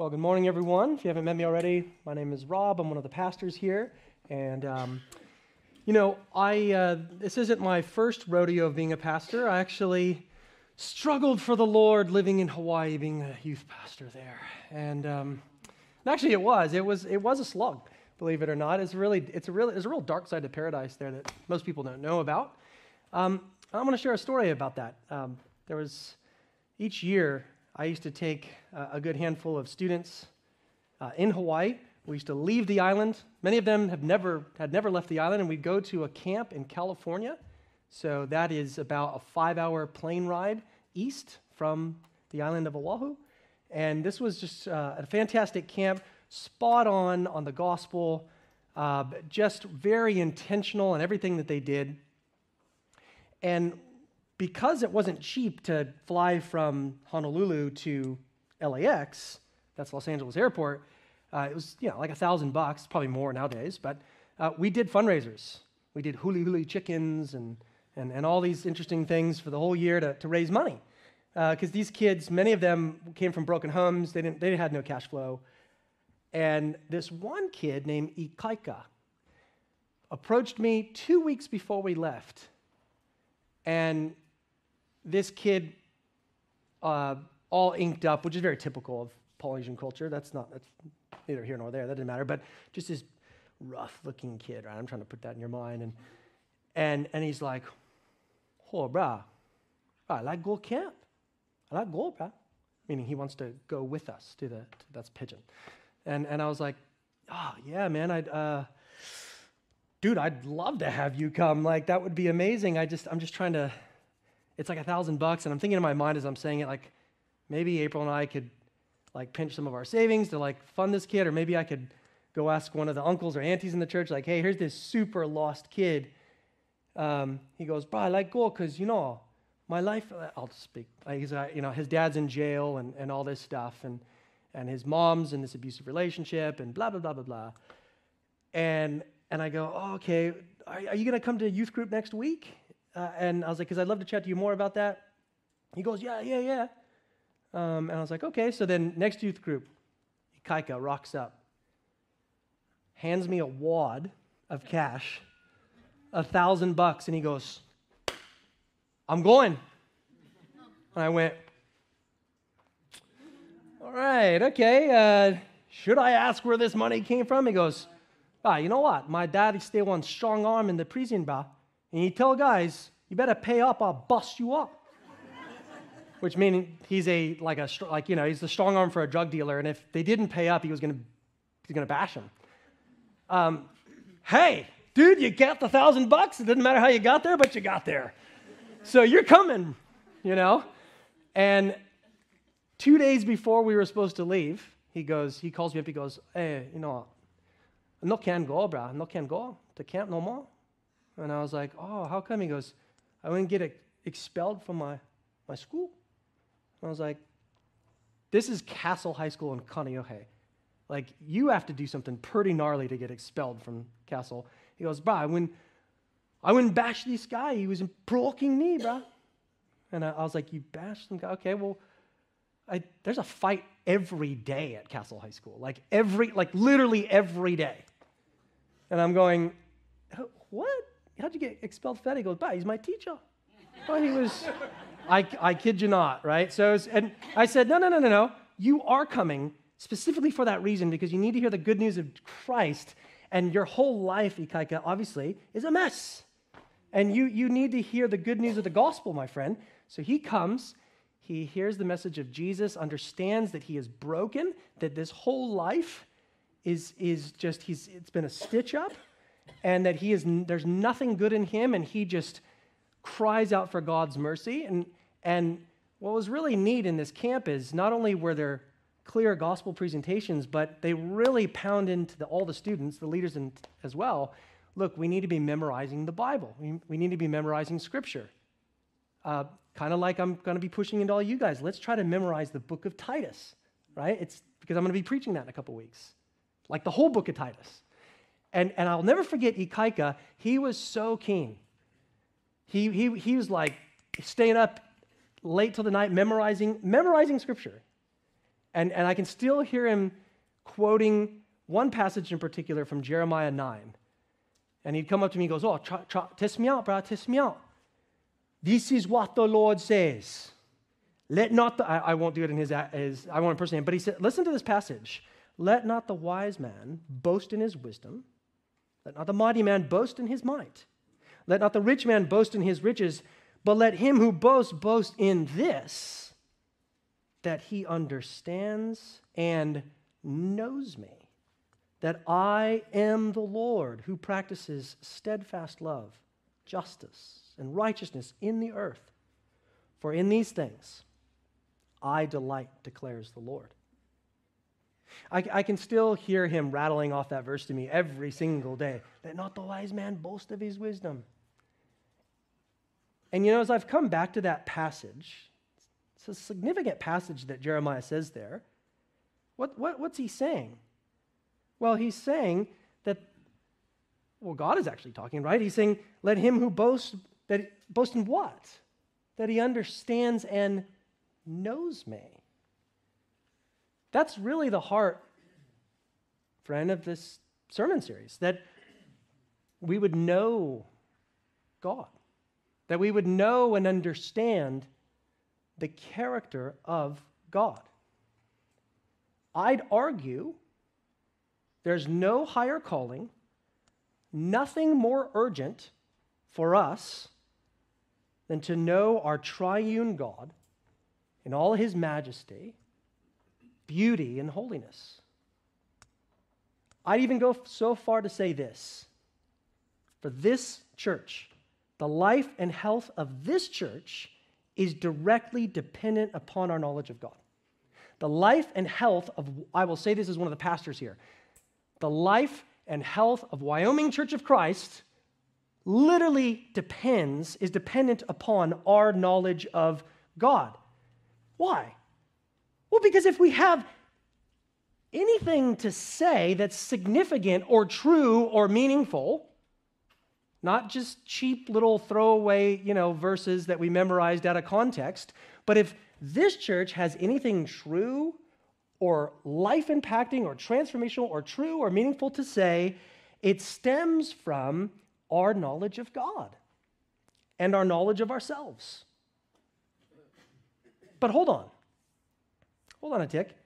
Well, good morning, everyone. If you haven't met me already, my name is Rob. I'm one of the pastors here. And, um, you know, I, uh, this isn't my first rodeo of being a pastor. I actually struggled for the Lord living in Hawaii, being a youth pastor there. And, um, and actually, it was. It was, it was a slug, believe it or not. It's, really, it's, a, really, it's a real dark side of paradise there that most people don't know about. Um, I'm going to share a story about that. Um, there was each year I used to take a good handful of students uh, in Hawaii. We used to leave the island. Many of them have never, had never left the island, and we'd go to a camp in California. So that is about a five hour plane ride east from the island of Oahu. And this was just uh, a fantastic camp, spot on on the gospel, uh, just very intentional in everything that they did. And because it wasn't cheap to fly from Honolulu to LAX, that's Los Angeles Airport, uh, it was you know like a thousand bucks, probably more nowadays. But uh, we did fundraisers. We did huli huli chickens and, and, and all these interesting things for the whole year to, to raise money. Because uh, these kids, many of them came from broken homes. They, didn't, they had no cash flow. And this one kid named Ikaika approached me two weeks before we left. And this kid, uh, all inked up, which is very typical of Polynesian culture. That's not, that's neither here nor there. That doesn't matter. But just this rough looking kid, right? I'm trying to put that in your mind. And, and, and he's like, oh, brah, I like go camp. I like go, brah. Meaning he wants to go with us to the, to, that's pidgin. And, and I was like, oh, yeah, man, I'd, uh, dude, I'd love to have you come. Like, that would be amazing. I just, I'm just trying to, it's like a thousand bucks. And I'm thinking in my mind as I'm saying it, like maybe April and I could like pinch some of our savings to like fund this kid, or maybe I could go ask one of the uncles or aunties in the church, like, hey, here's this super lost kid. Um, he goes, bro, I like go because, you know, my life, uh, I'll speak, he's, uh, you know, his dad's in jail and, and all this stuff, and, and his mom's in this abusive relationship, and blah, blah, blah, blah, blah. And, and I go, oh, okay, are, are you going to come to youth group next week? Uh, and I was like, because I'd love to chat to you more about that. He goes, yeah, yeah, yeah. Um, and I was like, okay. So then next youth group, Kaika rocks up, hands me a wad of cash, a thousand bucks, and he goes, I'm going. And I went, all right, okay. Uh, should I ask where this money came from? He goes, ah, you know what? My daddy still one strong arm in the prison bar. And you tell guys, you better pay up, I'll bust you up. Which means he's a like a like you know he's the strong arm for a drug dealer, and if they didn't pay up, he was gonna he's gonna bash him. Um, hey, dude, you got the thousand bucks. It doesn't matter how you got there, but you got there. So you're coming, you know. And two days before we were supposed to leave, he goes, he calls me up. He goes, hey, you know, no can go, bro. No can go to camp no more. And I was like, oh, how come? He goes, I wouldn't get expelled from my, my school. And I was like, this is Castle High School in Kaneohe. Like, you have to do something pretty gnarly to get expelled from Castle. He goes, I wouldn't, I wouldn't bash this guy. He was provoking me, bro. And I, I was like, you bashed some guy? Okay, well, I, there's a fight every day at Castle High School. Like, every, like, literally every day. And I'm going, what? How'd you get expelled from that? He goes, Bah, he's my teacher. well, he was, I, I kid you not, right? So, was, and I said, No, no, no, no, no. You are coming specifically for that reason because you need to hear the good news of Christ. And your whole life, Ikaika, obviously, is a mess. And you, you need to hear the good news of the gospel, my friend. So he comes, he hears the message of Jesus, understands that he is broken, that this whole life is, is just, he's, it's been a stitch up and that he is there's nothing good in him and he just cries out for God's mercy. And and what was really neat in this camp is not only were there clear gospel presentations but they really pound into the, all the students the leaders in, as well. Look we need to be memorizing the bible. We, we need to be memorizing scripture. Uh, kind of like i'm going to be pushing into all you guys. Let's try to memorize the book of titus right? It's because i'm going to be preaching that in a couple weeks. Like the whole book of titus and, and I'll never forget Ikaika. He was so keen. He, he, he was like staying up late till the night, memorizing, memorizing scripture. And, and I can still hear him quoting one passage in particular from Jeremiah 9. And he'd come up to me and goes, Oh, try, try, test me out, bro, test me out. This is what the Lord says. Let not the, I, I won't do it in his, his I won't impersonate him, but he said, listen to this passage. Let not the wise man boast in his wisdom. Let not the mighty man boast in his might. Let not the rich man boast in his riches, but let him who boasts boast in this, that he understands and knows me, that I am the Lord who practices steadfast love, justice, and righteousness in the earth. For in these things I delight, declares the Lord. I, I, can still hear him rattling off that verse to me every single day. Let not the wise man boast of his wisdom. And you know, as I've come back to that passage, it's a significant passage that Jeremiah says there. What, what, what's he saying? Well, he's saying that, well, God is actually talking, right? He's saying, let him who boasts, that boast in what? That he understands and knows me. That's really the heart, friend, of this sermon series that we would know God, that we would know and understand the character of God. I'd argue there's no higher calling, nothing more urgent for us than to know our triune God in all his majesty, beauty, and holiness. I'd even go so far to say this for this church, the life and health of this church is directly dependent upon our knowledge of God. The life and health of, I will say this as one of the pastors here, the life and health of Wyoming Church of Christ literally depends, is dependent upon our knowledge of God. Why? Well, because if we have anything to say that's significant or true or meaningful, not just cheap little throwaway, you know, verses that we memorized out of context, but if this church has anything true or life impacting or transformational or true or meaningful to say, it stems from our knowledge of God and our knowledge of ourselves. But hold on. Hold on a tick.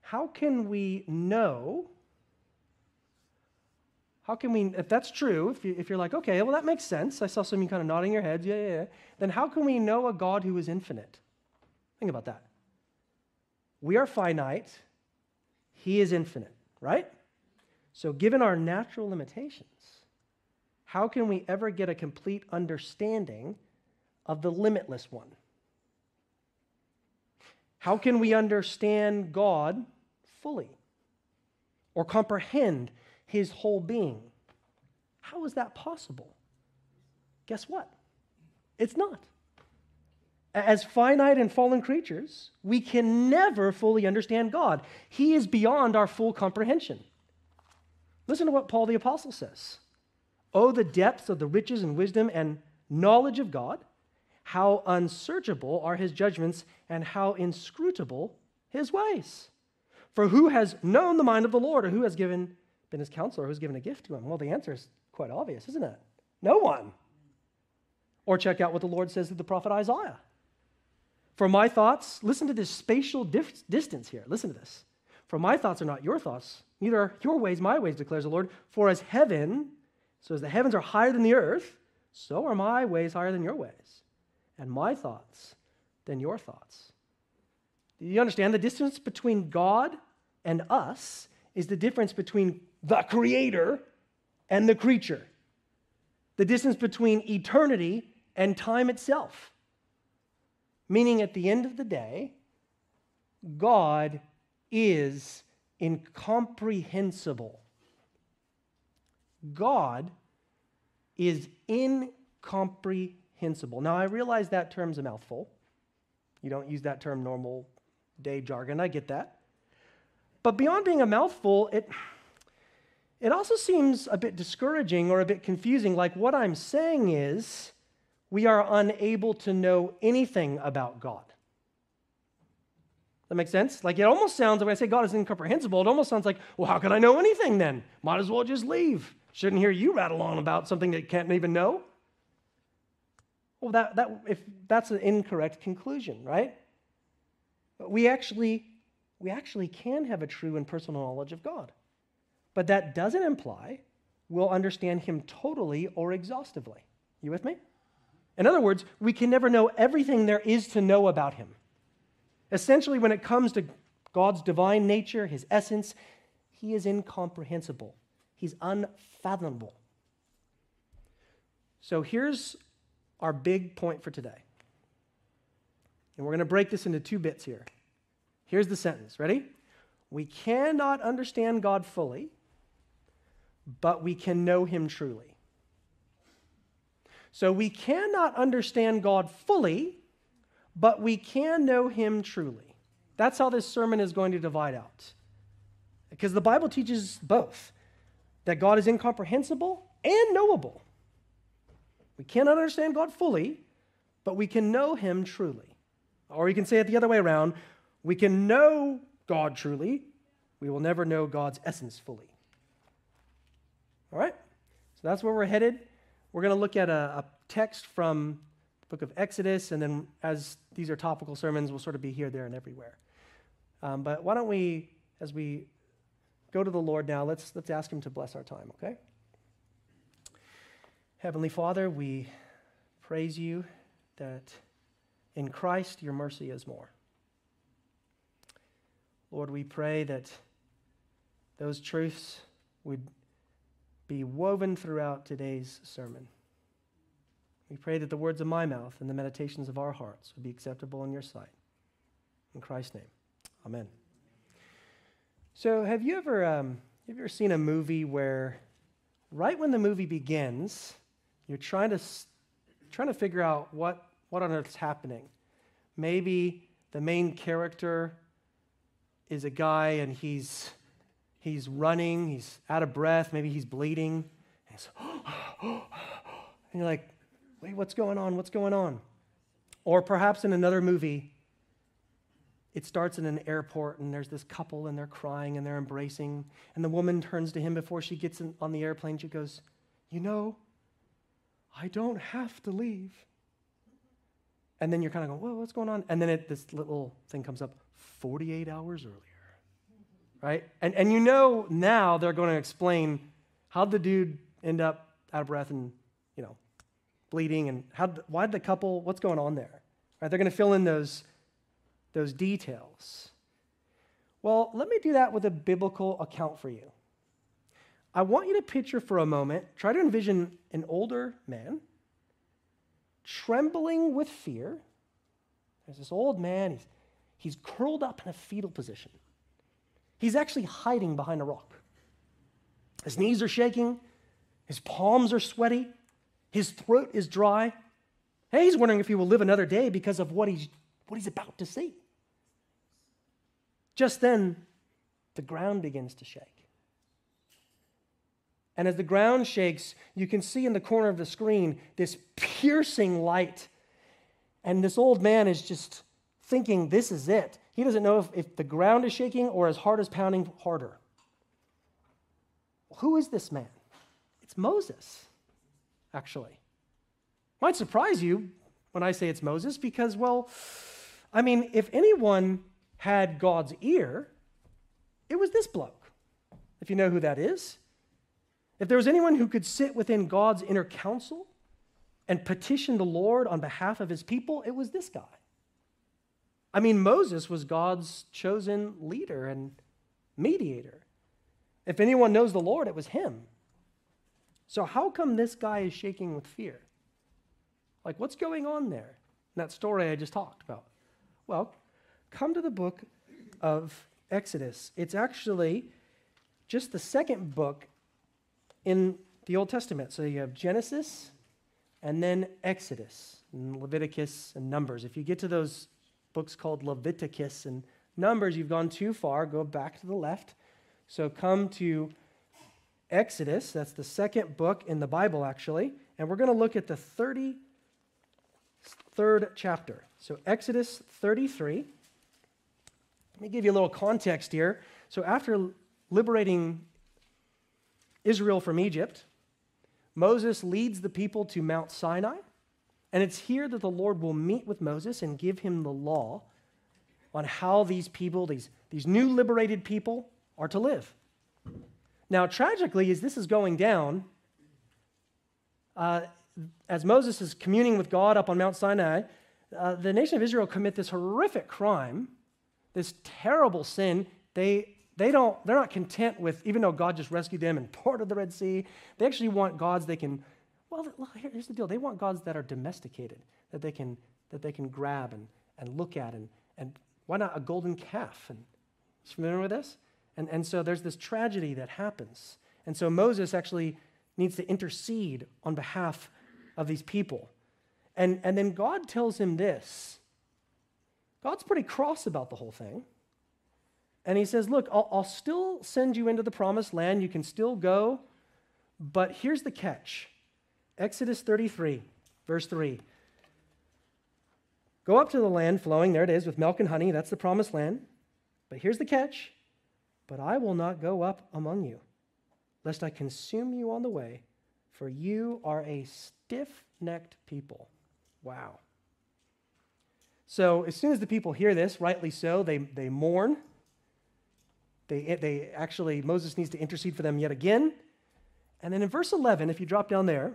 How can we know? How can we, if that's true, if, you, if you're like, okay, well, that makes sense. I saw some of you kind of nodding your heads, yeah, yeah, yeah. Then how can we know a God who is infinite? Think about that. We are finite, He is infinite, right? So, given our natural limitations, how can we ever get a complete understanding of the limitless one? How can we understand God fully or comprehend his whole being? How is that possible? Guess what? It's not. As finite and fallen creatures, we can never fully understand God. He is beyond our full comprehension. Listen to what Paul the Apostle says Oh, the depths of the riches and wisdom and knowledge of God! How unsearchable are his judgments and how inscrutable his ways. For who has known the mind of the Lord, or who has given, been his counselor, or who's given a gift to him? Well, the answer is quite obvious, isn't it? No one. Or check out what the Lord says to the prophet Isaiah. For my thoughts, listen to this spatial dif- distance here. Listen to this. For my thoughts are not your thoughts, neither are your ways my ways, declares the Lord. For as heaven, so as the heavens are higher than the earth, so are my ways higher than your ways and my thoughts than your thoughts. Do you understand? The distance between God and us is the difference between the creator and the creature, the distance between eternity and time itself. Meaning, at the end of the day, God is incomprehensible. God is incomprehensible now, I realize that term's a mouthful. You don't use that term normal day jargon. I get that. But beyond being a mouthful, it, it also seems a bit discouraging or a bit confusing. Like what I'm saying is, we are unable to know anything about God. That makes sense? Like it almost sounds, when I say God is incomprehensible, it almost sounds like, well, how can I know anything then? Might as well just leave. Shouldn't hear you rattle on about something that can't even know. Well, that, that, if that's an incorrect conclusion, right? We actually, we actually can have a true and personal knowledge of God. But that doesn't imply we'll understand him totally or exhaustively. You with me? In other words, we can never know everything there is to know about him. Essentially, when it comes to God's divine nature, his essence, he is incomprehensible. He's unfathomable. So here's our big point for today. And we're going to break this into two bits here. Here's the sentence. Ready? We cannot understand God fully, but we can know him truly. So we cannot understand God fully, but we can know him truly. That's how this sermon is going to divide out. Because the Bible teaches both that God is incomprehensible and knowable. We cannot understand God fully, but we can know him truly. Or you can say it the other way around we can know God truly, we will never know God's essence fully. All right? So that's where we're headed. We're going to look at a, a text from the book of Exodus, and then as these are topical sermons, we'll sort of be here, there, and everywhere. Um, but why don't we, as we go to the Lord now, let's, let's ask Him to bless our time, okay? Heavenly Father, we praise you that in Christ your mercy is more. Lord, we pray that those truths would be woven throughout today's sermon. We pray that the words of my mouth and the meditations of our hearts would be acceptable in your sight. In Christ's name, amen. So, have you ever, um, have you ever seen a movie where, right when the movie begins, you're trying to, trying to figure out what, what on earth is happening? Maybe the main character is a guy and he's, he's running, he's out of breath, maybe he's bleeding. And, and you're like, wait, what's going on? What's going on? Or perhaps in another movie, it starts in an airport and there's this couple and they're crying and they're embracing. And the woman turns to him before she gets in, on the airplane. She goes, You know, I don't have to leave. And then you're kind of going, Whoa, what's going on? And then it, this little thing comes up 48 hours earlier. Right? And, and you know now they're going to explain how the dude end up out of breath and, you know, bleeding and how, why did the couple, what's going on there? Right? They're going to fill in those, those details. Well, let me do that with a biblical account for you. I want you to picture for a moment, try to envision an older man trembling with fear. There's this old man, he's He's curled up in a fetal position. He's actually hiding behind a rock. His knees are shaking, his palms are sweaty, his throat is dry. Hey, he's wondering if he will live another day because of what he's, what he's about to see. Just then, the ground begins to shake. And as the ground shakes, you can see in the corner of the screen this piercing light. And this old man is just thinking this is it. He doesn't know if, if the ground is shaking or his heart is pounding harder. Who is this man? It's Moses, actually. Might surprise you when I say it's Moses because, well, I mean, if anyone had God's ear, it was this bloke, if you know who that is. If there was anyone who could sit within God's inner council and petition the Lord on behalf of his people, it was this guy. I mean, Moses was God's chosen leader and mediator. If anyone knows the Lord, it was him. So, how come this guy is shaking with fear? Like, what's going on there? In that story I just talked about. Well, come to the book of Exodus. It's actually just the second book in the Old Testament. So, you have Genesis and then Exodus, and Leviticus, and Numbers. If you get to those books called Leviticus and Numbers, you've gone too far. Go back to the left. So come to Exodus. That's the second book in the Bible, actually. And we're going to look at the 33rd chapter. So Exodus 33. Let me give you a little context here. So, after liberating Israel from Egypt, Moses leads the people to Mount Sinai. And it's here that the Lord will meet with Moses and give him the law on how these people, these, these new liberated people, are to live. Now, tragically, as this is going down, uh, as Moses is communing with God up on Mount Sinai, uh, the nation of Israel commit this horrific crime, this terrible sin. They, they don't, they're not content with, even though God just rescued them and parted the Red Sea, they actually want gods they can, well, here's the deal. They want gods that are domesticated, that they can, that they can grab and, and look at, and, and why not a golden calf? And familiar with this? And, and so there's this tragedy that happens. And so Moses actually needs to intercede on behalf of these people. And, and then God tells him this God's pretty cross about the whole thing. And he says, Look, I'll, I'll still send you into the promised land. You can still go. But here's the catch Exodus 33, verse 3. Go up to the land flowing, there it is, with milk and honey. That's the promised land. But here's the catch But I will not go up among you, lest I consume you on the way, for you are a stiff necked people. Wow. So, as soon as the people hear this, rightly so, they, they mourn. They, eh, they actually, Moses needs to intercede for them yet again. And then in verse 11, if you drop down there,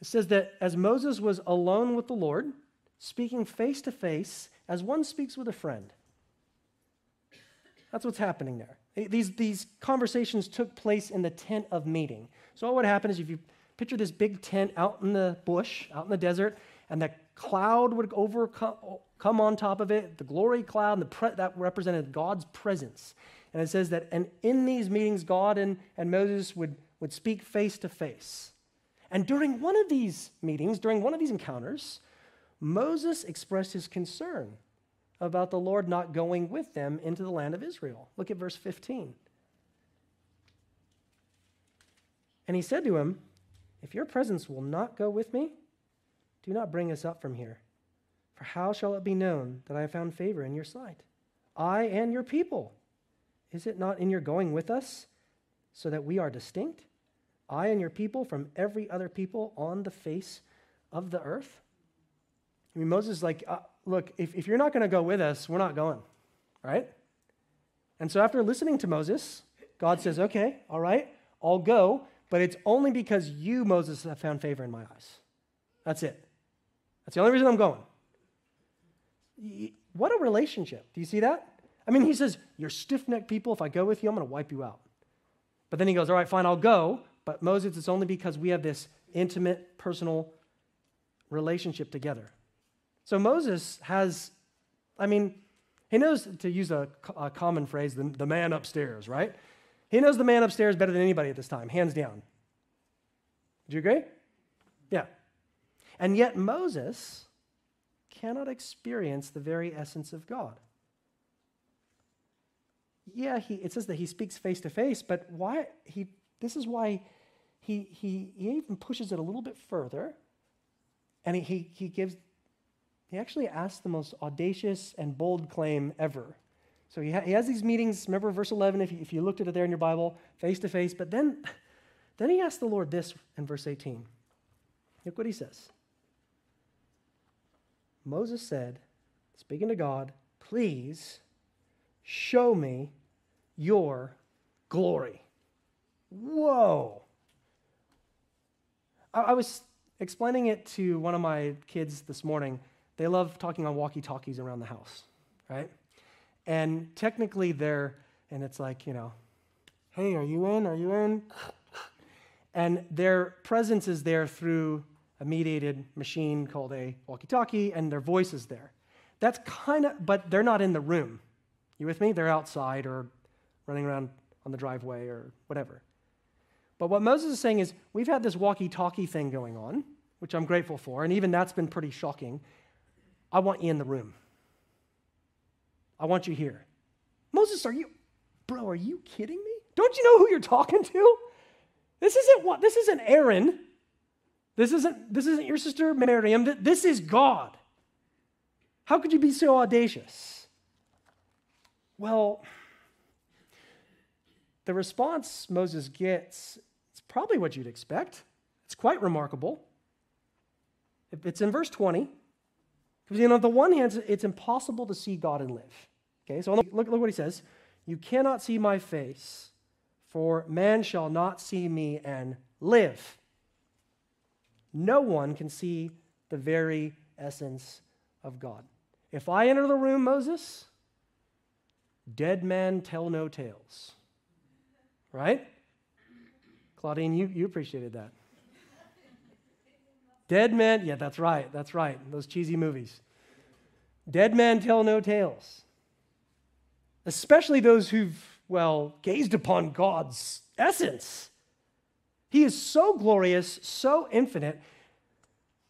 it says that as Moses was alone with the Lord, speaking face to face, as one speaks with a friend. That's what's happening there. Eh, these, these conversations took place in the tent of meeting. So, what would happen is if you picture this big tent out in the bush, out in the desert, and the cloud would overcome come on top of it, the glory cloud, and the pre- that represented God's presence. And it says that, and in these meetings, God and, and Moses would, would speak face to face. And during one of these meetings, during one of these encounters, Moses expressed his concern about the Lord not going with them into the land of Israel. Look at verse 15. And he said to him, If your presence will not go with me, do not bring us up from here. For how shall it be known that I have found favor in your sight? I and your people. Is it not in your going with us so that we are distinct? I and your people from every other people on the face of the earth? I mean, Moses is like, uh, look, if, if you're not going to go with us, we're not going, right? And so after listening to Moses, God says, okay, all right, I'll go, but it's only because you, Moses, have found favor in my eyes. That's it. That's the only reason I'm going. What a relationship. Do you see that? I mean, he says, You're stiff necked people. If I go with you, I'm going to wipe you out. But then he goes, All right, fine, I'll go. But Moses, it's only because we have this intimate, personal relationship together. So Moses has, I mean, he knows to use a, a common phrase, the, the man upstairs, right? He knows the man upstairs better than anybody at this time, hands down. Do you agree? Yeah. And yet Moses cannot experience the very essence of God. Yeah, he, it says that he speaks face to face, but why he this is why he, he, he even pushes it a little bit further and he, he, gives he actually asks the most audacious and bold claim ever. So he, ha- he has these meetings, remember verse 11, if you, if you looked at it there in your Bible, face to face, but then, then he asks the Lord this in verse 18. Look what he says. Moses said, speaking to God, please show me your glory. Whoa. I, I was explaining it to one of my kids this morning they love talking on walkie talkies around the house, right? And technically, they're, and it's like, you know, hey, are you in? Are you in? And their presence is there through a mediated machine called a walkie talkie, and their voice is there. That's kind of, but they're not in the room. You with me? They're outside or running around on the driveway or whatever. But what Moses is saying is, we've had this walkie talkie thing going on, which I'm grateful for, and even that's been pretty shocking. I want you in the room. I want you here. Moses, are you, bro, are you kidding me? Don't you know who you're talking to? This isn't what, this isn't Aaron. This isn't, this isn't your sister Miriam. This is God. How could you be so audacious? Well, the response Moses gets is probably what you'd expect. It's quite remarkable. It's in verse 20. Because, you know, on the one hand, it's impossible to see God and live. Okay, so look, look what he says. You cannot see my face, for man shall not see me and live. No one can see the very essence of God. If I enter the room, Moses, dead men tell no tales. Right? Claudine, you, you appreciated that. Dead men, yeah, that's right, that's right, those cheesy movies. Dead men tell no tales. Especially those who've, well, gazed upon God's essence. He is so glorious, so infinite,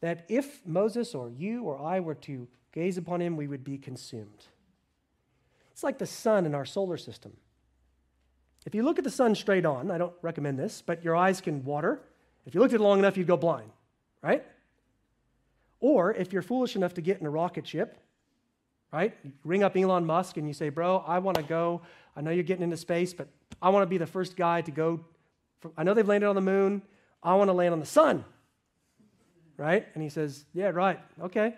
that if Moses or you or I were to gaze upon him, we would be consumed. It's like the sun in our solar system. If you look at the sun straight on, I don't recommend this, but your eyes can water. If you looked at it long enough, you'd go blind, right? Or if you're foolish enough to get in a rocket ship, right? Ring up Elon Musk and you say, Bro, I want to go. I know you're getting into space, but I want to be the first guy to go. From, I know they've landed on the moon. I want to land on the sun right? And he says, Yeah, right, okay.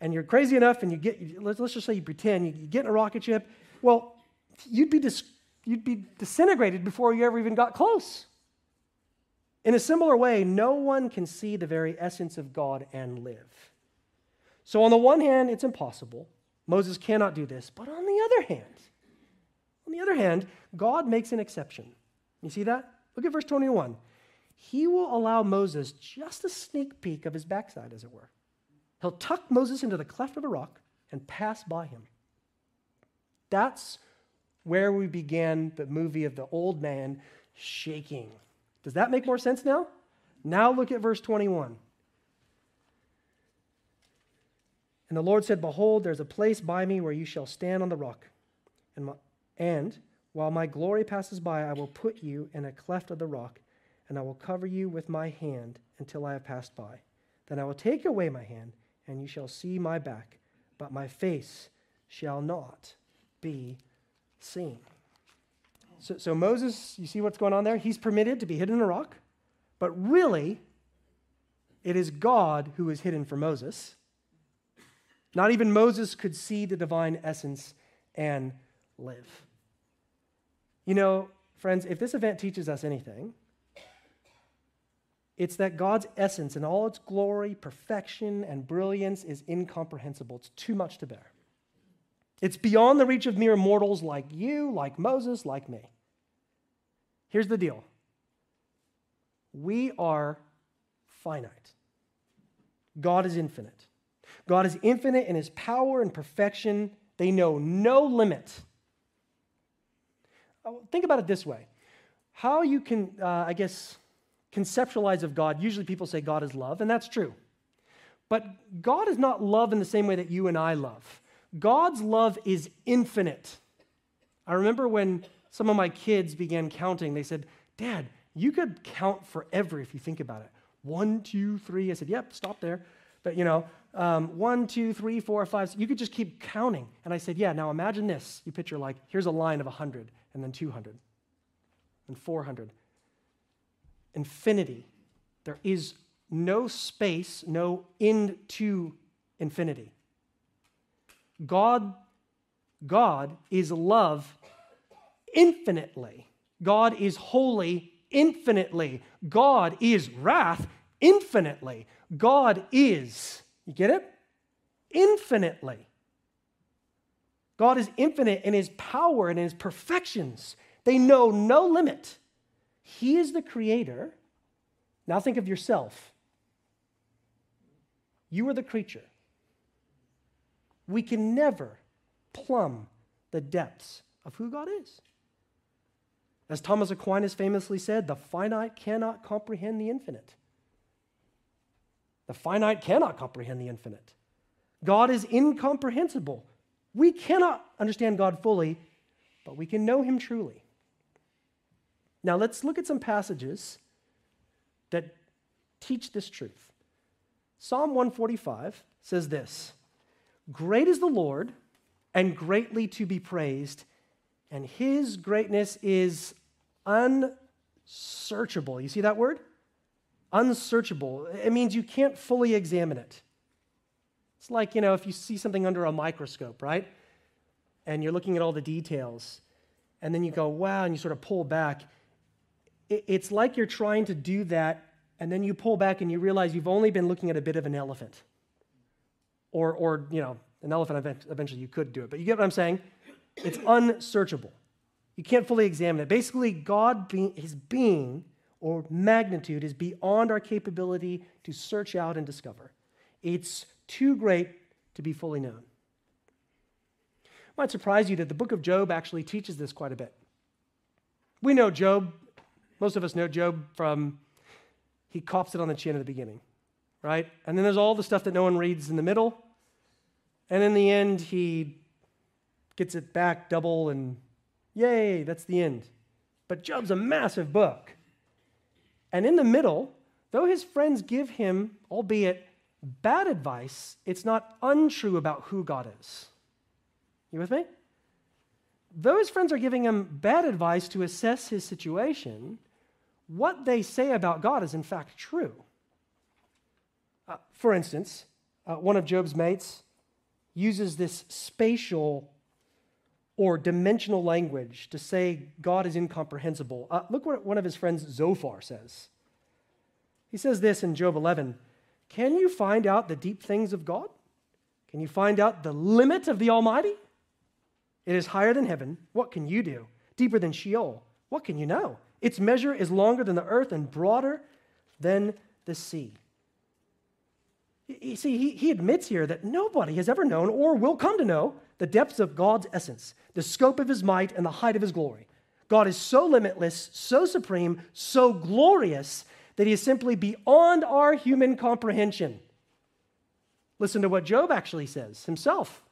And you're crazy enough, and you get, let's, just say you pretend, you, you get in a rocket ship. Well, you'd be, dis, you'd be disintegrated before you ever even got close. In a similar way, no one can see the very essence of God and live. So, on the one hand, it's impossible. Moses cannot do this. But on the other hand, on the other hand, God makes an exception. You see that? Look at verse 21 he will allow Moses just a sneak peek of his backside, as it were. He'll tuck Moses into the cleft of a rock and pass by him. That's where we began the movie of the old man shaking. Does that make more sense now? Now look at verse 21. And the Lord said, Behold, there's a place by me where you shall stand on the rock. And, my, and while my glory passes by, I will put you in a cleft of the rock and I will cover you with my hand until I have passed by. Then I will take away my hand, and you shall see my back, but my face shall not be seen. So, so Moses, you see what's going on there? He's permitted to be hidden in a rock, but really, it is God who is hidden for Moses. Not even Moses could see the divine essence and live. You know, friends, if this event teaches us anything, it's that God's essence in all its glory, perfection, and brilliance is incomprehensible. It's too much to bear. It's beyond the reach of mere mortals like you, like Moses, like me. Here's the deal we are finite, God is infinite. God is infinite in his power and perfection, they know no limit. Oh, think about it this way how you can, uh, I guess, conceptualize of God, usually people say God is love, and that's true. But God is not love in the same way that you and I love. God's love is infinite. I remember when some of my kids began counting, they said, Dad, you could count forever if you think about it. One, two, three. I said, Yep, stop there. But you know, um, one, two, three, four, five. You could just keep counting. And I said, Yeah, now imagine this. You picture like, here's a line of 100, and then 200, and 400, infinity. There is no space, no end to infinity. God, God is love infinitely. God is holy infinitely. God is wrath infinitely. God is, you get it? Infinitely. God is infinite in his power and in his perfections. They know no limit. He is the creator. Now think of yourself. You are the creature. We can never plumb the depths of who God is. As Thomas Aquinas famously said, the finite cannot comprehend the infinite. The finite cannot comprehend the infinite. God is incomprehensible. We cannot understand God fully, but we can know him truly. Now, let's look at some passages that teach this truth. Psalm 145 says this Great is the Lord and greatly to be praised, and his greatness is unsearchable. You see that word? Unsearchable. It means you can't fully examine it. It's like, you know, if you see something under a microscope, right? And you're looking at all the details, and then you go, wow, and you sort of pull back. It's like you're trying to do that, and then you pull back and you realize you've only been looking at a bit of an elephant. Or, or you know, an elephant, eventually you could do it. But you get what I'm saying? It's unsearchable. You can't fully examine it. Basically, God, being, his being or magnitude is beyond our capability to search out and discover. It's too great to be fully known. It might surprise you that the book of Job actually teaches this quite a bit. We know Job, most of us know Job from he cops it on the chin at the beginning, right? And then there's all the stuff that no one reads in the middle. And in the end, he gets it back double and yay, that's the end. But Job's a massive book. And in the middle, though his friends give him, albeit bad advice, it's not untrue about who God is. You with me? Though his friends are giving him bad advice to assess his situation, what they say about God is in fact true. Uh, for instance, uh, one of Job's mates uses this spatial or dimensional language to say God is incomprehensible. Uh, look what one of his friends, Zophar, says. He says this in Job 11 Can you find out the deep things of God? Can you find out the limit of the Almighty? It is higher than heaven. What can you do? Deeper than Sheol. What can you know? Its measure is longer than the earth and broader than the sea. You see, he, he admits here that nobody has ever known or will come to know the depths of God's essence, the scope of his might, and the height of his glory. God is so limitless, so supreme, so glorious that he is simply beyond our human comprehension. Listen to what Job actually says himself.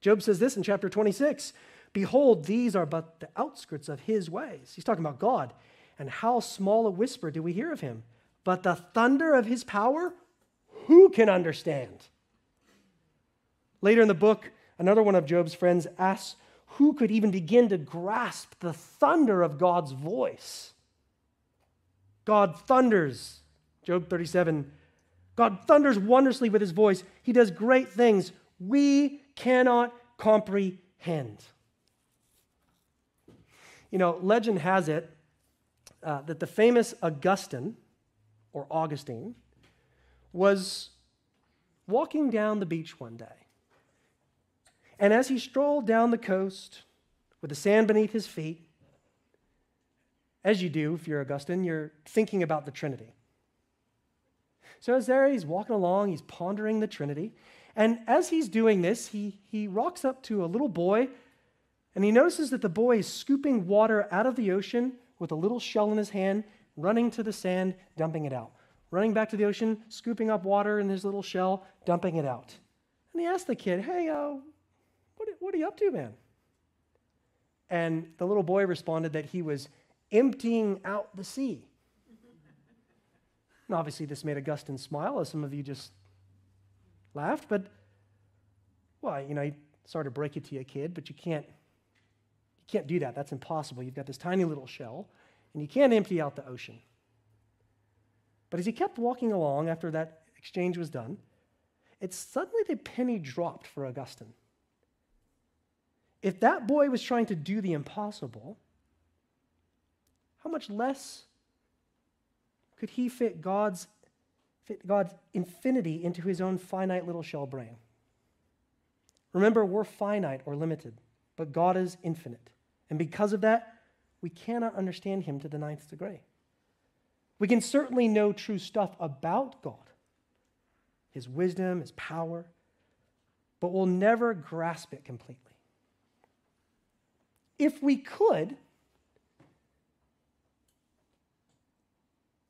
Job says this in chapter 26 Behold, these are but the outskirts of his ways. He's talking about God. And how small a whisper do we hear of him? But the thunder of his power, who can understand? Later in the book, another one of Job's friends asks who could even begin to grasp the thunder of God's voice. God thunders, Job 37. God thunders wondrously with his voice. He does great things we cannot comprehend. You know, legend has it uh, that the famous Augustine, or Augustine, was walking down the beach one day. And as he strolled down the coast with the sand beneath his feet, as you do if you're Augustine, you're thinking about the Trinity. So as there, he's walking along, he's pondering the Trinity. And as he's doing this, he, he rocks up to a little boy and he notices that the boy is scooping water out of the ocean with a little shell in his hand, running to the sand, dumping it out. Running back to the ocean, scooping up water in his little shell, dumping it out. And he asked the kid, Hey, uh, what, what are you up to, man? And the little boy responded that he was emptying out the sea. And obviously, this made Augustine smile, as some of you just laughed, but, well, you know, sorry to break it to you, kid, but you can't can't do that. That's impossible. You've got this tiny little shell, and you can't empty out the ocean. But as he kept walking along after that exchange was done, it suddenly the penny dropped for Augustine. If that boy was trying to do the impossible, how much less could he fit God's, fit God's infinity into his own finite little shell brain? Remember, we're finite or limited, but God is infinite. And because of that, we cannot understand him to the ninth degree. We can certainly know true stuff about God, his wisdom, his power, but we'll never grasp it completely. If we could,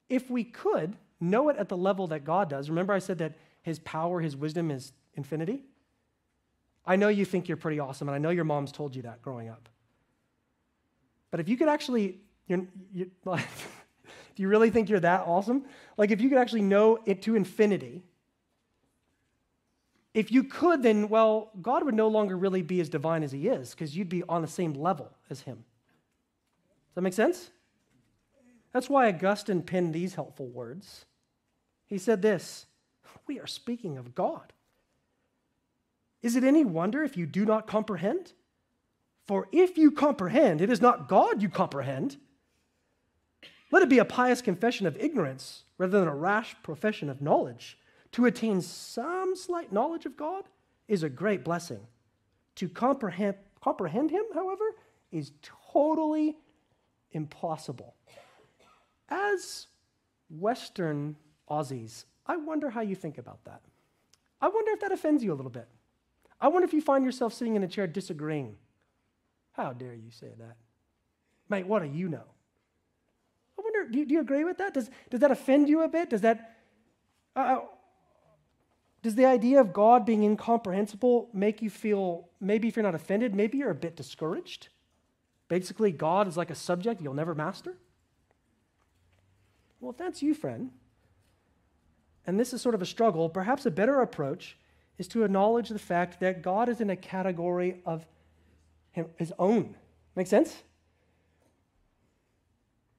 if we could know it at the level that God does, remember I said that his power, his wisdom is infinity? I know you think you're pretty awesome, and I know your mom's told you that growing up. But if you could actually, you're, you, like, do you really think you're that awesome? Like, if you could actually know it to infinity, if you could, then, well, God would no longer really be as divine as he is because you'd be on the same level as him. Does that make sense? That's why Augustine penned these helpful words. He said this We are speaking of God. Is it any wonder if you do not comprehend? For if you comprehend, it is not God you comprehend. Let it be a pious confession of ignorance rather than a rash profession of knowledge. To attain some slight knowledge of God is a great blessing. To comprehend, comprehend Him, however, is totally impossible. As Western Aussies, I wonder how you think about that. I wonder if that offends you a little bit. I wonder if you find yourself sitting in a chair disagreeing. How dare you say that? Mate, what do you know? I wonder, do you, do you agree with that? Does, does that offend you a bit? Does that, uh, uh, does the idea of God being incomprehensible make you feel, maybe if you're not offended, maybe you're a bit discouraged? Basically, God is like a subject you'll never master? Well, if that's you, friend, and this is sort of a struggle, perhaps a better approach is to acknowledge the fact that God is in a category of his own. Make sense?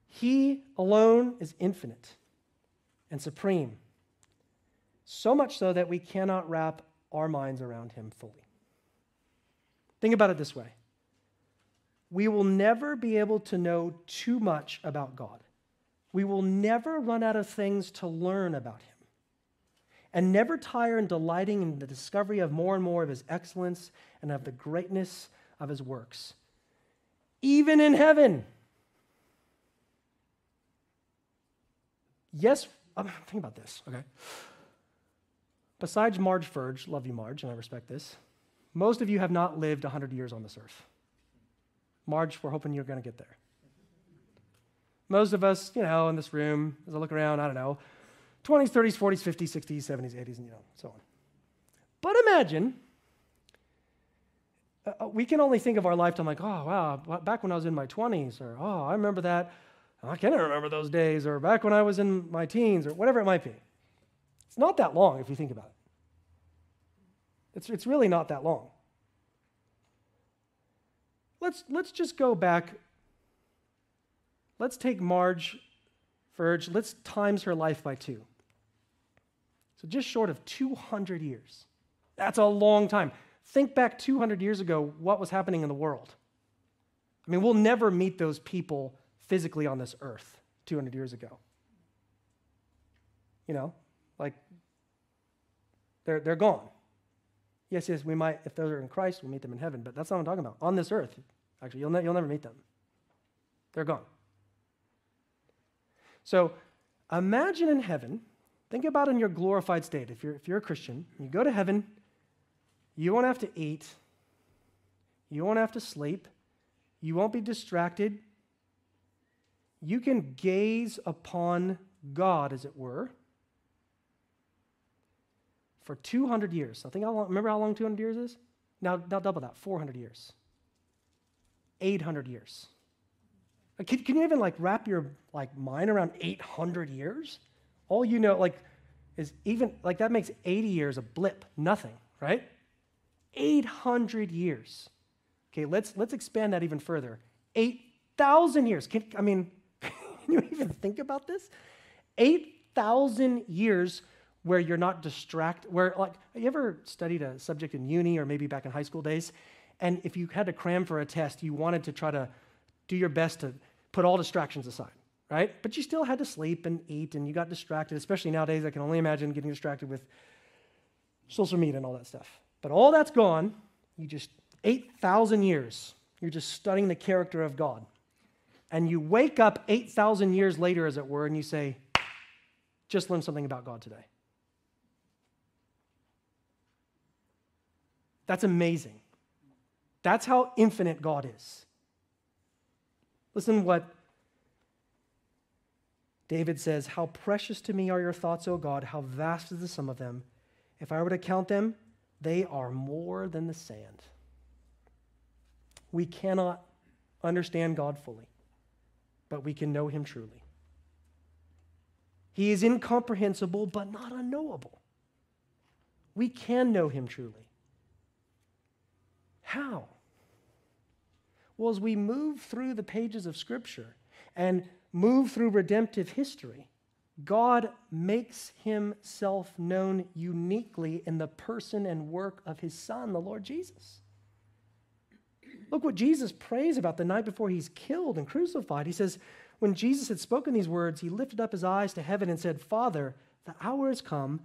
He alone is infinite and supreme, so much so that we cannot wrap our minds around him fully. Think about it this way we will never be able to know too much about God. We will never run out of things to learn about him and never tire in delighting in the discovery of more and more of his excellence and of the greatness of his works. Even in heaven. Yes, um, think about this, okay? Besides Marge Furge, love you, Marge, and I respect this, most of you have not lived 100 years on this earth. Marge, we're hoping you're going to get there. Most of us, you know, in this room, as I look around, I don't know, 20s, 30s, 40s, 50s, 60s, 70s, 80s, and you know, so on. But imagine uh, uh, we can only think of our lifetime like, oh, wow, back when I was in my 20s, or oh, I remember that. I can't remember those days, or back when I was in my teens, or whatever it might be. It's not that long if you think about it. It's, it's really not that long. Let's, let's just go back. Let's take Marge Verge, let's times her life by two. So just short of 200 years. That's a long time. Think back 200 years ago, what was happening in the world? I mean, we'll never meet those people physically on this earth 200 years ago. You know, like they're, they're gone. Yes, yes, we might, if those are in Christ, we'll meet them in heaven, but that's not what I'm talking about. On this earth, actually, you'll, ne- you'll never meet them. They're gone. So imagine in heaven, think about in your glorified state. If you're, if you're a Christian, you go to heaven, you won't have to eat, you won't have to sleep, you won't be distracted. You can gaze upon God, as it were, for 200 years. I think long, remember how long 200 years is? Now, now double that, 400 years. 800 years. Can, can you even like wrap your like mind around 800 years? All you know, like, is even like that makes 80 years a blip, nothing, right? 800 years. Okay, let's let's expand that even further. 8,000 years. Can, I mean, can you even think about this? 8,000 years where you're not distracted. Where like, you ever studied a subject in uni or maybe back in high school days, and if you had to cram for a test, you wanted to try to do your best to put all distractions aside, right? But you still had to sleep and eat and you got distracted, especially nowadays. I can only imagine getting distracted with social media and all that stuff. But all that's gone. You just, 8,000 years, you're just studying the character of God. And you wake up 8,000 years later, as it were, and you say, just learn something about God today. That's amazing. That's how infinite God is. Listen what David says How precious to me are your thoughts, O God, how vast is the sum of them. If I were to count them, they are more than the sand. We cannot understand God fully, but we can know him truly. He is incomprehensible, but not unknowable. We can know him truly. How? Well, as we move through the pages of Scripture and move through redemptive history, God makes himself known uniquely in the person and work of his Son, the Lord Jesus. Look what Jesus prays about the night before he's killed and crucified. He says, When Jesus had spoken these words, he lifted up his eyes to heaven and said, Father, the hour has come.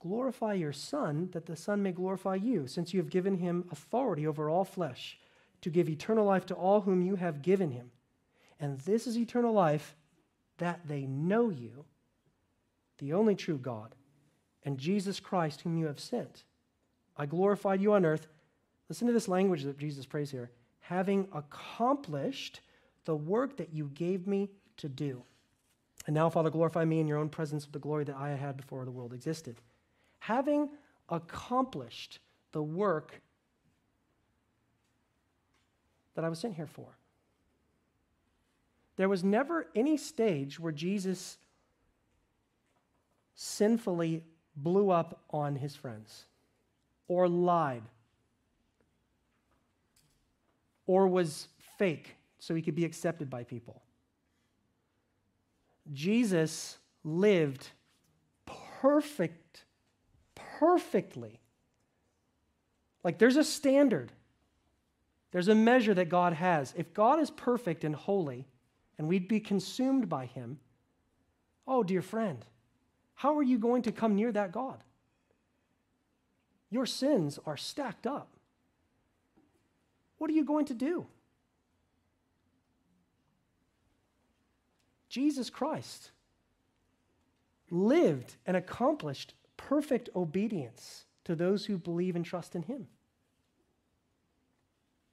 Glorify your Son, that the Son may glorify you, since you have given him authority over all flesh, to give eternal life to all whom you have given him. And this is eternal life, that they know you, the only true God, and Jesus Christ, whom you have sent. I glorified you on earth. Listen to this language that Jesus prays here having accomplished the work that you gave me to do. And now, Father, glorify me in your own presence with the glory that I had before the world existed. Having accomplished the work that I was sent here for. There was never any stage where Jesus sinfully blew up on his friends or lied or was fake so he could be accepted by people. Jesus lived perfect, perfectly. Like there's a standard, there's a measure that God has. If God is perfect and holy and we'd be consumed by him, oh, dear friend, how are you going to come near that God? Your sins are stacked up. What are you going to do? Jesus Christ lived and accomplished perfect obedience to those who believe and trust in him.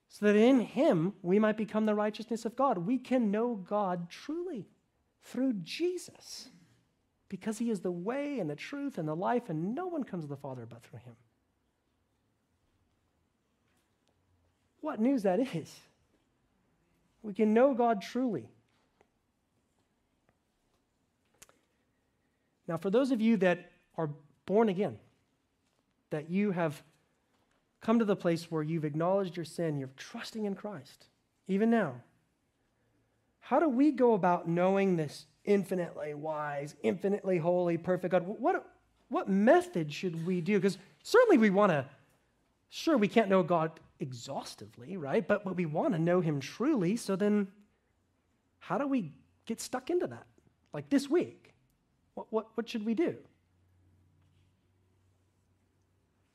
So that in him we might become the righteousness of God. We can know God truly through Jesus because he is the way and the truth and the life, and no one comes to the Father but through him. What news that is! We can know God truly. Now, for those of you that are born again, that you have come to the place where you've acknowledged your sin, you're trusting in Christ, even now, how do we go about knowing this infinitely wise, infinitely holy, perfect God. What, what method should we do? Because certainly we want to, sure, we can't know God exhaustively, right? But, but we want to know Him truly. So then, how do we get stuck into that? Like this week, what, what, what should we do?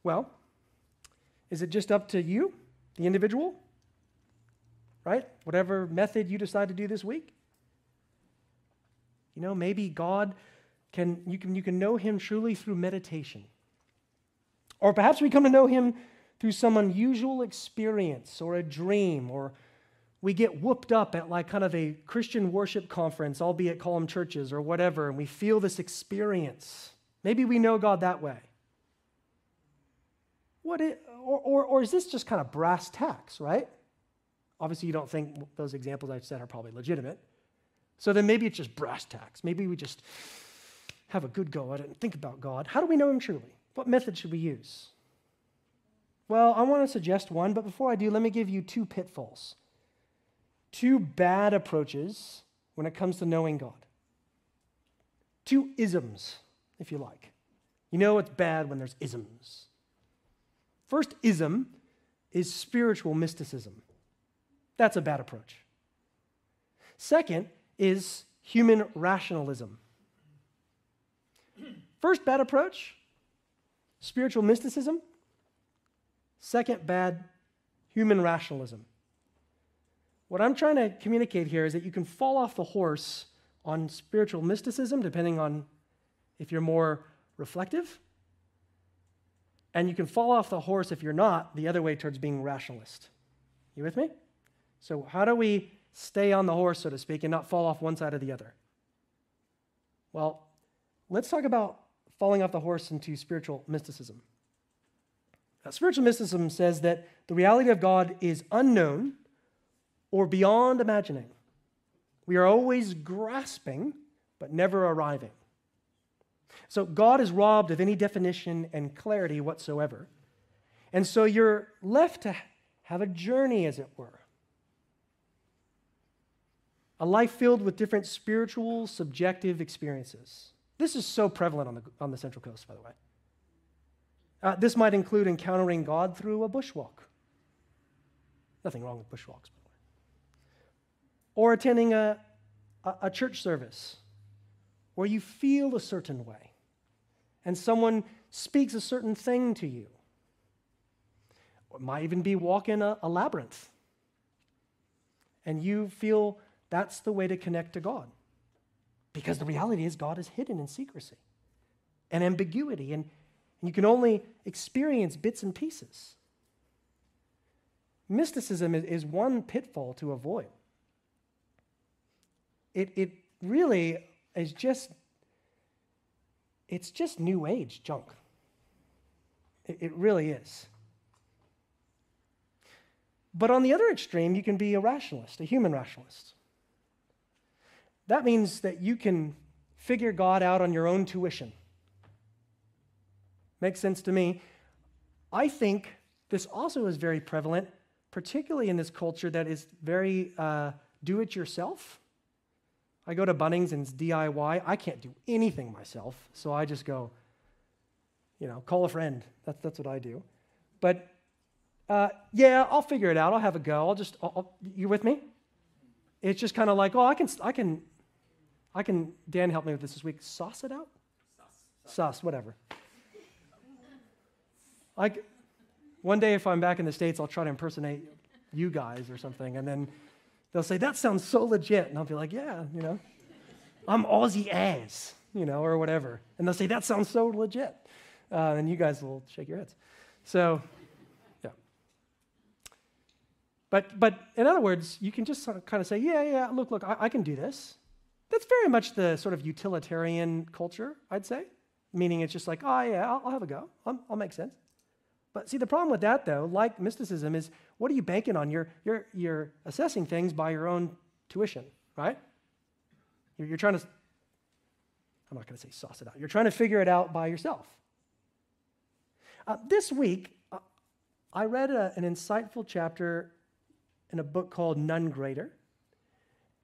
Well, is it just up to you, the individual? Right? Whatever method you decide to do this week? You know, maybe God can you can you can know him truly through meditation. Or perhaps we come to know him through some unusual experience or a dream or we get whooped up at like kind of a Christian worship conference, albeit call them churches or whatever, and we feel this experience. Maybe we know God that way. What it, or, or, or is this just kind of brass tacks, right? Obviously, you don't think those examples I've said are probably legitimate. So then maybe it's just brass tacks. Maybe we just have a good go at it and think about God. How do we know Him truly? What method should we use? Well, I want to suggest one, but before I do, let me give you two pitfalls. Two bad approaches when it comes to knowing God. Two isms, if you like. You know it's bad when there's isms. First ism is spiritual mysticism. That's a bad approach. Second is human rationalism. First bad approach, spiritual mysticism. Second bad, human rationalism. What I'm trying to communicate here is that you can fall off the horse on spiritual mysticism, depending on if you're more reflective. And you can fall off the horse if you're not, the other way towards being rationalist. You with me? So, how do we stay on the horse, so to speak, and not fall off one side or the other? Well, let's talk about falling off the horse into spiritual mysticism. Now, spiritual mysticism says that the reality of God is unknown or beyond imagining. We are always grasping, but never arriving. So God is robbed of any definition and clarity whatsoever. And so you're left to have a journey, as it were. A life filled with different spiritual, subjective experiences. This is so prevalent on the, on the Central Coast, by the way. Uh, this might include encountering God through a bushwalk. Nothing wrong with bushwalks, by the way. Or attending a, a, a church service where you feel a certain way and someone speaks a certain thing to you. Or it might even be walking a, a labyrinth and you feel that's the way to connect to God. Because the reality is, God is hidden in secrecy and ambiguity, and, and you can only experience bits and pieces. Mysticism is, is one pitfall to avoid. It, it really is just, it's just new age junk. It, it really is. But on the other extreme, you can be a rationalist, a human rationalist. That means that you can figure God out on your own tuition. Makes sense to me. I think this also is very prevalent, particularly in this culture that is very uh, do it yourself. I go to Bunnings and it's DIY. I can't do anything myself, so I just go, you know, call a friend. That's, that's what I do. But uh, yeah, I'll figure it out. I'll have a go. I'll just, I'll, I'll, you with me? It's just kind of like, oh, I can, I can I can, Dan help me with this this week. Sauce it out? Sauce. Sauce, whatever. Like, one day if I'm back in the States, I'll try to impersonate you guys or something. And then they'll say, that sounds so legit. And I'll be like, yeah, you know, I'm Aussie ass, you know, or whatever. And they'll say, that sounds so legit. Uh, and you guys will shake your heads. So, yeah. But, but in other words, you can just kind of say, yeah, yeah, look, look, I, I can do this. That's very much the sort of utilitarian culture, I'd say. Meaning it's just like, oh, yeah, I'll, I'll have a go. I'll, I'll, make sense. But see, the problem with that, though, like mysticism, is what are you banking on? You're, you're, you're assessing things by your own tuition, right? You're, you're trying to, I'm not going to say sauce it out. You're trying to figure it out by yourself. Uh, this week, uh, I read a, an insightful chapter in a book called None Greater.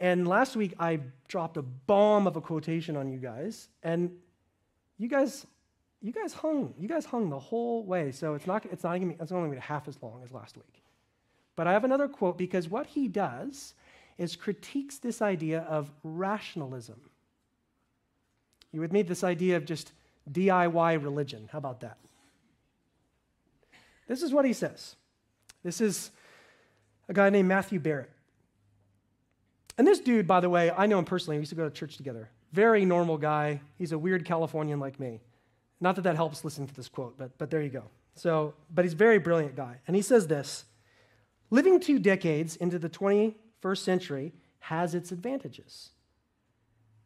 And last week I dropped a bomb of a quotation on you guys, and you guys, you guys hung, you guys hung the whole way. So it's not, it's not even, it's only going to be half as long as last week. But I have another quote because what he does is critiques this idea of rationalism. You with me? This idea of just DIY religion. How about that? This is what he says. This is a guy named Matthew Barrett. And this dude, by the way, I know him personally. We used to go to church together. Very normal guy. He's a weird Californian like me. Not that that helps listen to this quote, but, but there you go. So, but he's a very brilliant guy. And he says this Living two decades into the 21st century has its advantages.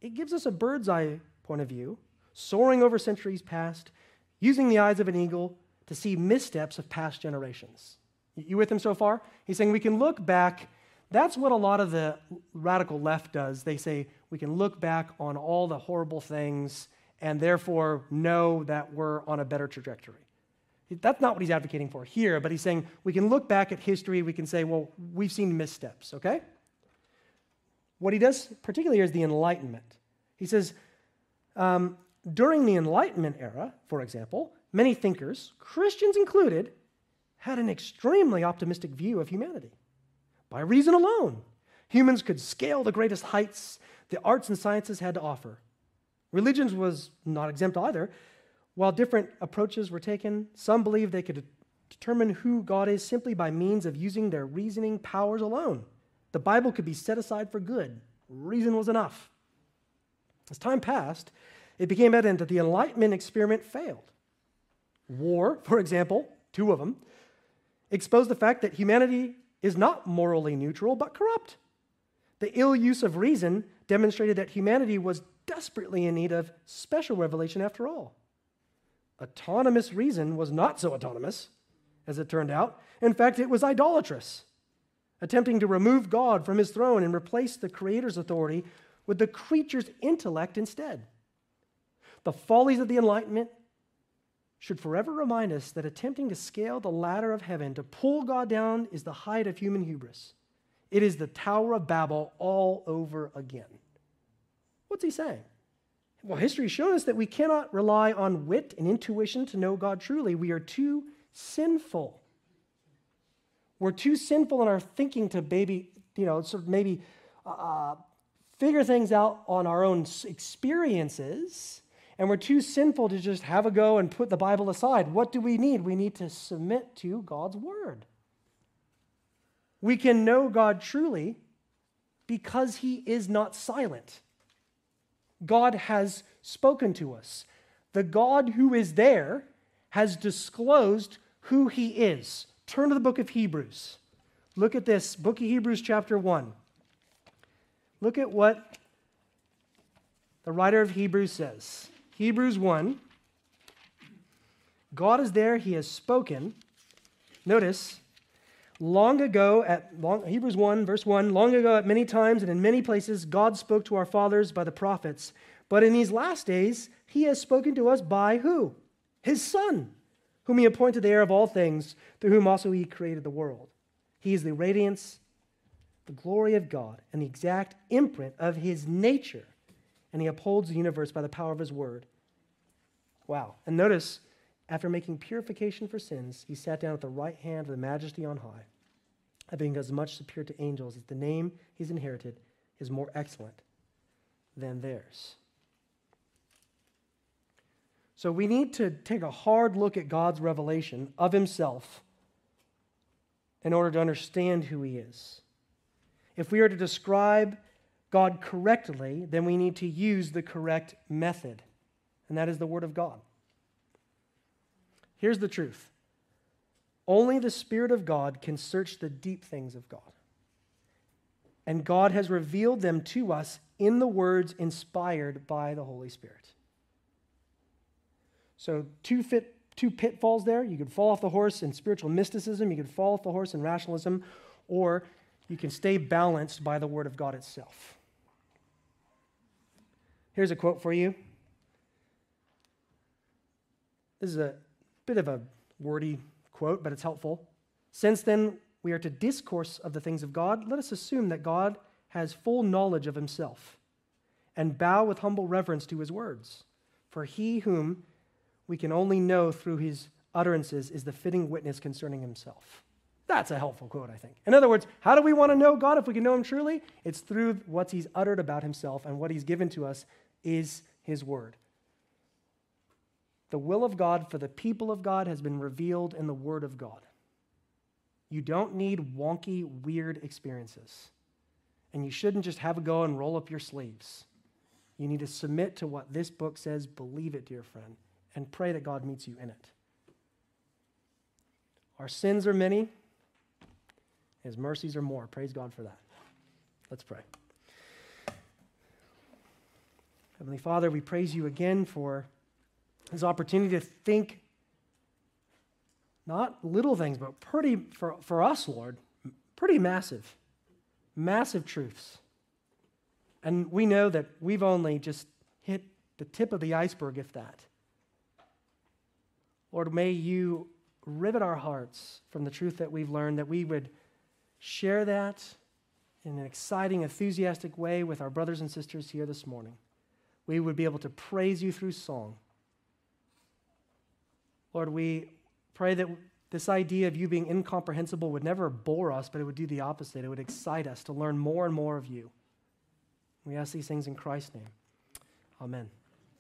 It gives us a bird's eye point of view, soaring over centuries past, using the eyes of an eagle to see missteps of past generations. You with him so far? He's saying we can look back that's what a lot of the radical left does. They say we can look back on all the horrible things and therefore know that we're on a better trajectory. That's not what he's advocating for here, but he's saying we can look back at history, we can say, well, we've seen missteps, okay? What he does particularly is the Enlightenment. He says, um, during the Enlightenment era, for example, many thinkers, Christians included, had an extremely optimistic view of humanity. By reason alone, humans could scale the greatest heights the arts and sciences had to offer. Religions was not exempt either. While different approaches were taken, some believed they could determine who God is simply by means of using their reasoning powers alone. The Bible could be set aside for good. Reason was enough. As time passed, it became evident that the Enlightenment experiment failed. War, for example, two of them, exposed the fact that humanity is not morally neutral, but corrupt. The ill use of reason demonstrated that humanity was desperately in need of special revelation after all. Autonomous reason was not so autonomous, as it turned out. In fact, it was idolatrous, attempting to remove God from his throne and replace the Creator's authority with the creature's intellect instead. The follies of the Enlightenment should forever remind us that attempting to scale the ladder of heaven, to pull God down, is the height of human hubris. It is the Tower of Babel all over again. What's he saying? Well, history has shown us that we cannot rely on wit and intuition to know God truly. We are too sinful. We're too sinful in our thinking to maybe, you know, sort of maybe uh, figure things out on our own experiences. And we're too sinful to just have a go and put the Bible aside. What do we need? We need to submit to God's word. We can know God truly because he is not silent. God has spoken to us. The God who is there has disclosed who he is. Turn to the book of Hebrews. Look at this, book of Hebrews, chapter 1. Look at what the writer of Hebrews says. Hebrews 1. God is there, he has spoken. Notice, long ago at long, Hebrews 1 verse 1, long ago at many times and in many places God spoke to our fathers by the prophets. But in these last days he has spoken to us by who? His son, whom he appointed the heir of all things, through whom also he created the world. He is the radiance, the glory of God, and the exact imprint of his nature, and he upholds the universe by the power of his word. Wow. And notice after making purification for sins, he sat down at the right hand of the majesty on high, being as much superior to angels as the name he's inherited is more excellent than theirs. So we need to take a hard look at God's revelation of himself in order to understand who he is. If we are to describe God correctly, then we need to use the correct method, and that is the Word of God. Here's the truth only the Spirit of God can search the deep things of God. And God has revealed them to us in the words inspired by the Holy Spirit. So, two, fit, two pitfalls there. You could fall off the horse in spiritual mysticism, you could fall off the horse in rationalism, or you can stay balanced by the Word of God itself. Here's a quote for you. This is a Bit of a wordy quote, but it's helpful. Since then, we are to discourse of the things of God. Let us assume that God has full knowledge of himself and bow with humble reverence to his words. For he whom we can only know through his utterances is the fitting witness concerning himself. That's a helpful quote, I think. In other words, how do we want to know God if we can know him truly? It's through what he's uttered about himself, and what he's given to us is his word. The will of God for the people of God has been revealed in the Word of God. You don't need wonky, weird experiences. And you shouldn't just have a go and roll up your sleeves. You need to submit to what this book says, believe it, dear friend, and pray that God meets you in it. Our sins are many, His mercies are more. Praise God for that. Let's pray. Heavenly Father, we praise you again for this opportunity to think not little things, but pretty, for, for us, Lord, pretty massive, massive truths. And we know that we've only just hit the tip of the iceberg, if that. Lord, may you rivet our hearts from the truth that we've learned, that we would share that in an exciting, enthusiastic way with our brothers and sisters here this morning. We would be able to praise you through song. Lord, we pray that this idea of you being incomprehensible would never bore us, but it would do the opposite. It would excite us to learn more and more of you. We ask these things in Christ's name. Amen.